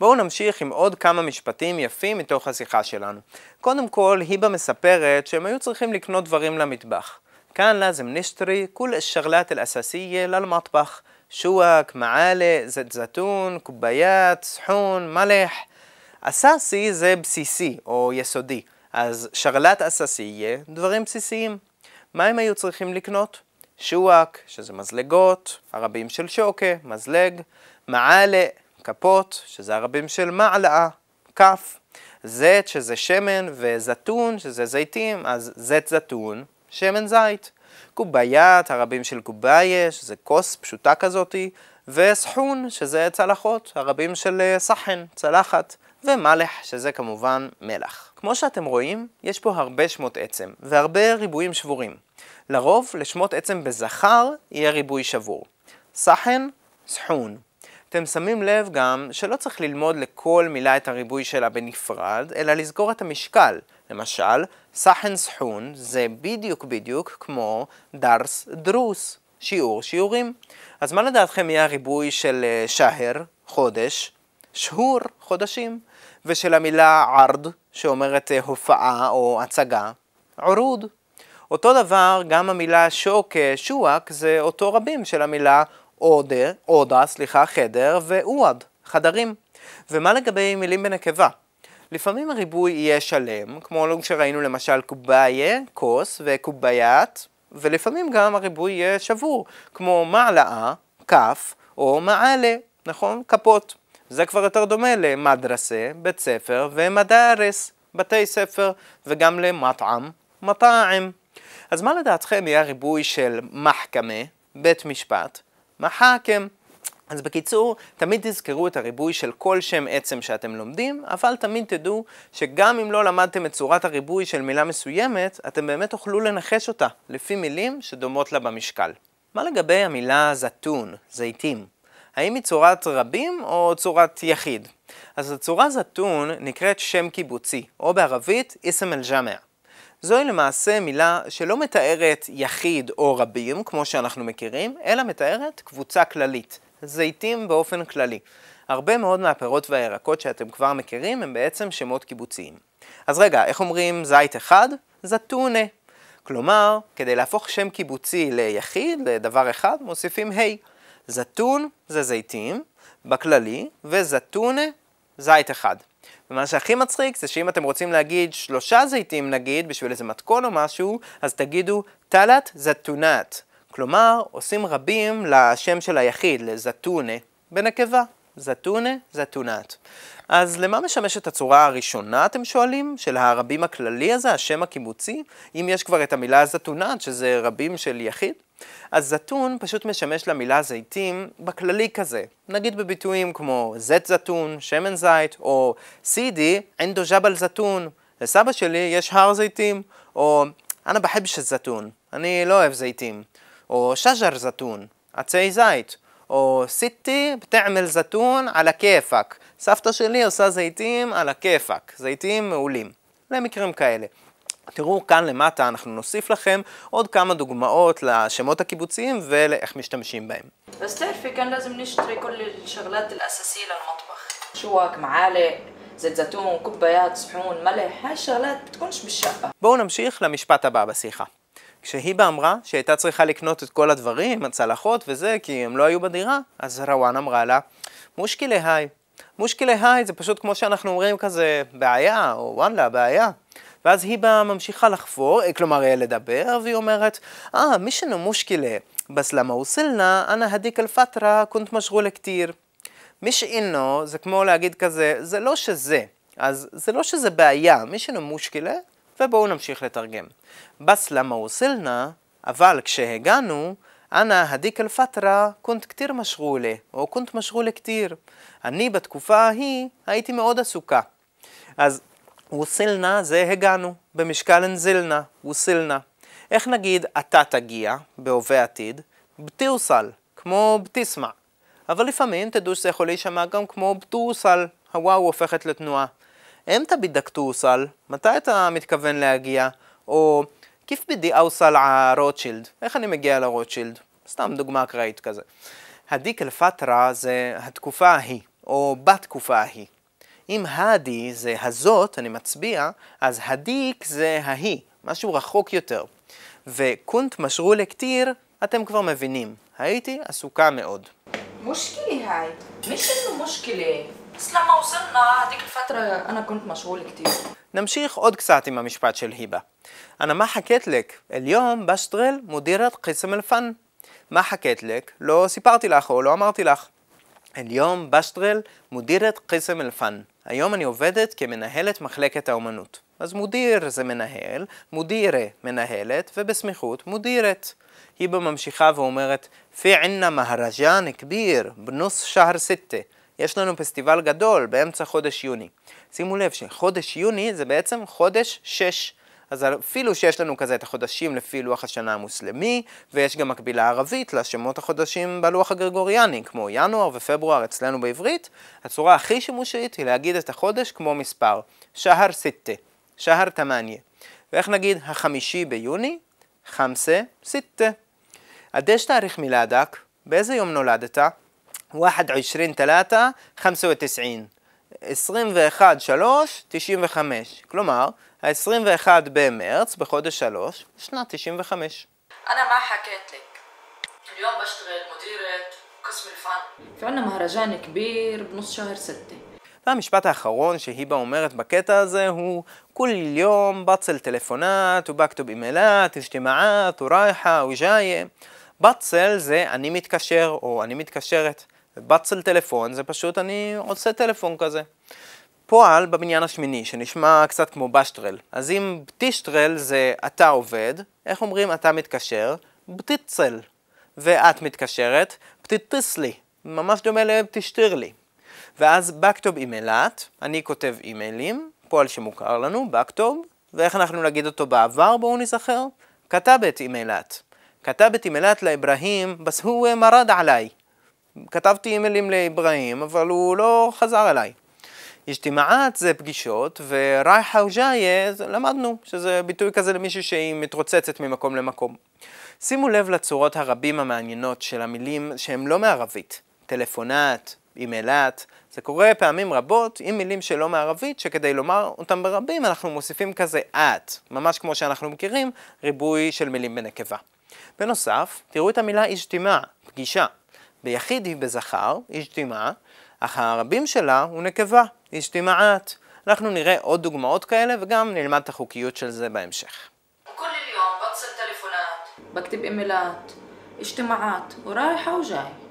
בואו נמשיך עם עוד כמה משפטים יפים מתוך השיחה שלנו. קודם כל, היבה מספרת שהם היו צריכים לקנות דברים למטבח. כאן לזם נשטרי כול א-שרלת אל-אססיה ללמטבח. שואק, מעלה, זית זתון, קוביית, סחון, מלח. אססי זה בסיסי או יסודי, אז שרלת אססיה, דברים בסיסיים. מה הם היו צריכים לקנות? שואק, שזה מזלגות, ערבים של שוקה, מזלג, מעלה, כפות, שזה הרבים של מעלאה, כף, זית, שזה שמן, וזתון, שזה זיתים, אז זית זתון, שמן זית. קובייית, הרבים של קובאיה, שזה כוס פשוטה כזאתי, וסחון, שזה צלחות, הרבים של אה, סחן, צלחת. ומלח, שזה כמובן מלח. כמו שאתם רואים, יש פה הרבה שמות עצם, והרבה ריבועים שבורים. לרוב, לשמות עצם בזכר יהיה ריבוי שבור. סחן, סחון. אתם שמים לב גם שלא צריך ללמוד לכל מילה את הריבוי שלה בנפרד, אלא לזכור את המשקל. למשל, סחן סחון זה בדיוק בדיוק כמו דרס דרוס, שיעור שיעורים. אז מה לדעתכם יהיה הריבוי של אה, שהר, חודש, שהור, חודשים, ושל המילה ערד, שאומרת אה, הופעה או הצגה, עורוד. אותו דבר, גם המילה שוק, אה, שואק, זה אותו רבים של המילה עודה, עודה, סליחה, חדר, ועווד, חדרים. ומה לגבי מילים בנקבה? לפעמים הריבוי יהיה שלם, כמו שראינו למשל קובאיה, כוס, וקובאיית, ולפעמים גם הריבוי יהיה שבור, כמו מעלאה, כף, או מעלה, נכון? כפות. זה כבר יותר דומה למדרסה, בית ספר, ומדארס, בתי ספר, וגם למטעם, מטעם. אז מה לדעתכם יהיה הריבוי של מחכמה, בית משפט, מחכם? אז בקיצור, תמיד תזכרו את הריבוי של כל שם עצם שאתם לומדים, אבל תמיד תדעו שגם אם לא למדתם את צורת הריבוי של מילה מסוימת, אתם באמת תוכלו לנחש אותה, לפי מילים שדומות לה במשקל. מה לגבי המילה זתון, זיתים? האם היא צורת רבים או צורת יחיד? אז הצורה זתון נקראת שם קיבוצי, או בערבית איסם אל-ג'אמע. זוהי למעשה מילה שלא מתארת יחיד או רבים, כמו שאנחנו מכירים, אלא מתארת קבוצה כללית, זיתים באופן כללי. הרבה מאוד מהפירות והירקות שאתם כבר מכירים הם בעצם שמות קיבוציים. אז רגע, איך אומרים זית אחד? זתונה. כלומר, כדי להפוך שם קיבוצי ליחיד, לדבר אחד, מוסיפים ה'. זתון זה זיתים, בכללי, וזתונה, זית אחד. ומה שהכי מצחיק זה שאם אתם רוצים להגיד שלושה זיתים נגיד, בשביל איזה מתכון או משהו, אז תגידו תלת זתונת. כלומר, עושים רבים לשם של היחיד, לזתונה, בנקבה. זתונה, זתונת. אז למה משמשת הצורה הראשונה, אתם שואלים? של הרבים הכללי הזה, השם הקיבוצי? אם יש כבר את המילה זתונת, שזה רבים של יחיד? אז זתון פשוט משמש למילה זיתים בכללי כזה. נגיד בביטויים כמו זית זתון, שמן זית, או סידי, ענדו ג'בל זתון. לסבא שלי יש הר זיתים, או אנא בחבש זתון, אני לא אוהב זיתים. או שג'ר זתון, עצי זית. או סיטי בתעמל זתון על הכיפאק. סבתא שלי עושה זיתים על הכיפאק, זיתים מעולים. למקרים כאלה. תראו כאן למטה אנחנו נוסיף לכם עוד כמה דוגמאות לשמות הקיבוציים ולאיך משתמשים בהם. بس تعرفي كان لازم نشتري كل الشغلات الأساسية للمطبخ شوك معالق زيت زيتون كوبايات صحون ملح هاي الشغلات بتكونش بالشقة בואו נמשיך למשפט הבא בשיחה. כשהיבה אמרה שהייתה צריכה לקנות את כל הדברים, הצלחות וזה, כי הם לא היו בדירה, אז רוואן אמרה לה, מושקילה היי. מושקילה היי זה פשוט כמו שאנחנו אומרים כזה, בעיה, או וואלה, בעיה. ואז היבה ממשיכה לחפור, אה, כלומר אה, לדבר, והיא אומרת, אה, מי שנו מושכילה, בס למה ווסלנה, אנא הדיק אל פטרה, קונט משגול כתיר. מי שאינו, זה כמו להגיד כזה, זה לא שזה. אז זה לא שזה בעיה, מי שנו מושכילה, ובואו נמשיך לתרגם. בס למה ווסלנה, אבל כשהגענו, אנא הדיק אל פטרה קונט כתיר משגולה, או קונט משגולה כתיר. אני בתקופה ההיא הייתי מאוד עסוקה. אז ווסילנה זה הגענו, במשקל אנזילנה, ווסילנה. איך נגיד אתה תגיע, בהווה עתיד? בטיוסל, כמו בטיסמה. אבל לפעמים תדעו שזה יכול להישמע גם כמו בטוסל, הוואו הופכת לתנועה. אמתא בידק טוסל, מתי אתה מתכוון להגיע? או כיף בידי אאוסל רוטשילד, איך אני מגיע לרוטשילד? סתם דוגמה אקראית כזה. הדיק אל פטרה זה התקופה ההיא, או בתקופה ההיא. אם הדי זה הזאת, אני מצביע, אז הדיק זה ההיא, משהו רחוק יותר. וקונט משרולה כתיר, אתם כבר מבינים, הייתי עסוקה מאוד. مشكلة هاي مش انه مشكلة بس لما وصلنا هذيك الفترة انا كنت مشغولة كتير נמשיך עוד קצת עם המשפט של היבה. أنا ما حكيت لك اليوم بشتغل مديرة قسم الفن. מה حكيت لك? לא סיפרתי לך או לא אמרתי לך. اليوم بشتغل مديرة قسم الفن. היום אני עובדת כמנהלת מחלקת האומנות. אז מודיר זה מנהל, מודירה מנהלת, ובסמיכות מודירת. היבה ממשיכה ואומרת, פי ענא מהרג'אן כביר בנוס שער סיטה. יש לנו פסטיבל גדול באמצע חודש יוני. שימו לב שחודש יוני זה בעצם חודש שש. אז אפילו שיש לנו כזה את החודשים לפי לוח השנה המוסלמי, ויש גם מקבילה ערבית לשמות החודשים בלוח הגרגוריאני, כמו ינואר ופברואר אצלנו בעברית, הצורה הכי שימושית היא להגיד את החודש כמו מספר, שהר סיטה, שהר תמניה. ואיך נגיד החמישי ביוני? חמסה סיטה. עדש תאריך מילדק, באיזה יום נולדת? 21 3 95. 21 3 95. כלומר, ה-21 במרץ, בחודש 3, שנת 95. انا ما حكيت لك اليوم بشتغل مديرة قسم الفن في عنا مهرجان كبير بنص شهر ستة והמשפט האחרון שהיבה אומרת בקטע הזה הוא كل يوم بتصل تليفونات وبكتب إيميلات اجتماعات ورايحة وجاية בצל זה אני מתקשר או אני מתקשרת. בצל טלפון זה פשוט אני עושה טלפון כזה. פועל בבניין השמיני, שנשמע קצת כמו בשטרל. אז אם בטישטרל זה אתה עובד, איך אומרים אתה מתקשר? בטיצל. ואת מתקשרת, בטיטיסלי. ממש דומה לבטישטירלי. ואז בכתוב אימיילת, אני כותב אימיילים, פועל שמוכר לנו, בכתוב, ואיך אנחנו נגיד אותו בעבר, בואו נזכר? כתבת אימיילת. כתבת אימיילת לאברהים, בס הוא מרד עליי. כתבתי אימיילים לאברהים, אבל הוא לא חזר אליי. אשתמעת זה פגישות, ורייחה וג'איה, למדנו שזה ביטוי כזה למישהו שהיא מתרוצצת ממקום למקום. שימו לב לצורות הרבים המעניינות של המילים שהן לא מערבית. טלפונט, אימיילת, זה קורה פעמים רבות עם מילים שלא מערבית, שכדי לומר אותם ברבים אנחנו מוסיפים כזה את, ממש כמו שאנחנו מכירים, ריבוי של מילים בנקבה. בנוסף, תראו את המילה אשתימה, פגישה. ביחיד היא בזכר, אשתימה, אך הרבים שלה הוא נקבה, אשתימעת. אנחנו נראה עוד דוגמאות כאלה וגם נלמד את החוקיות של זה בהמשך. وكل اليوم بتصل تليفونات بكتب ايميلات اجتماعات ورايحة وجاي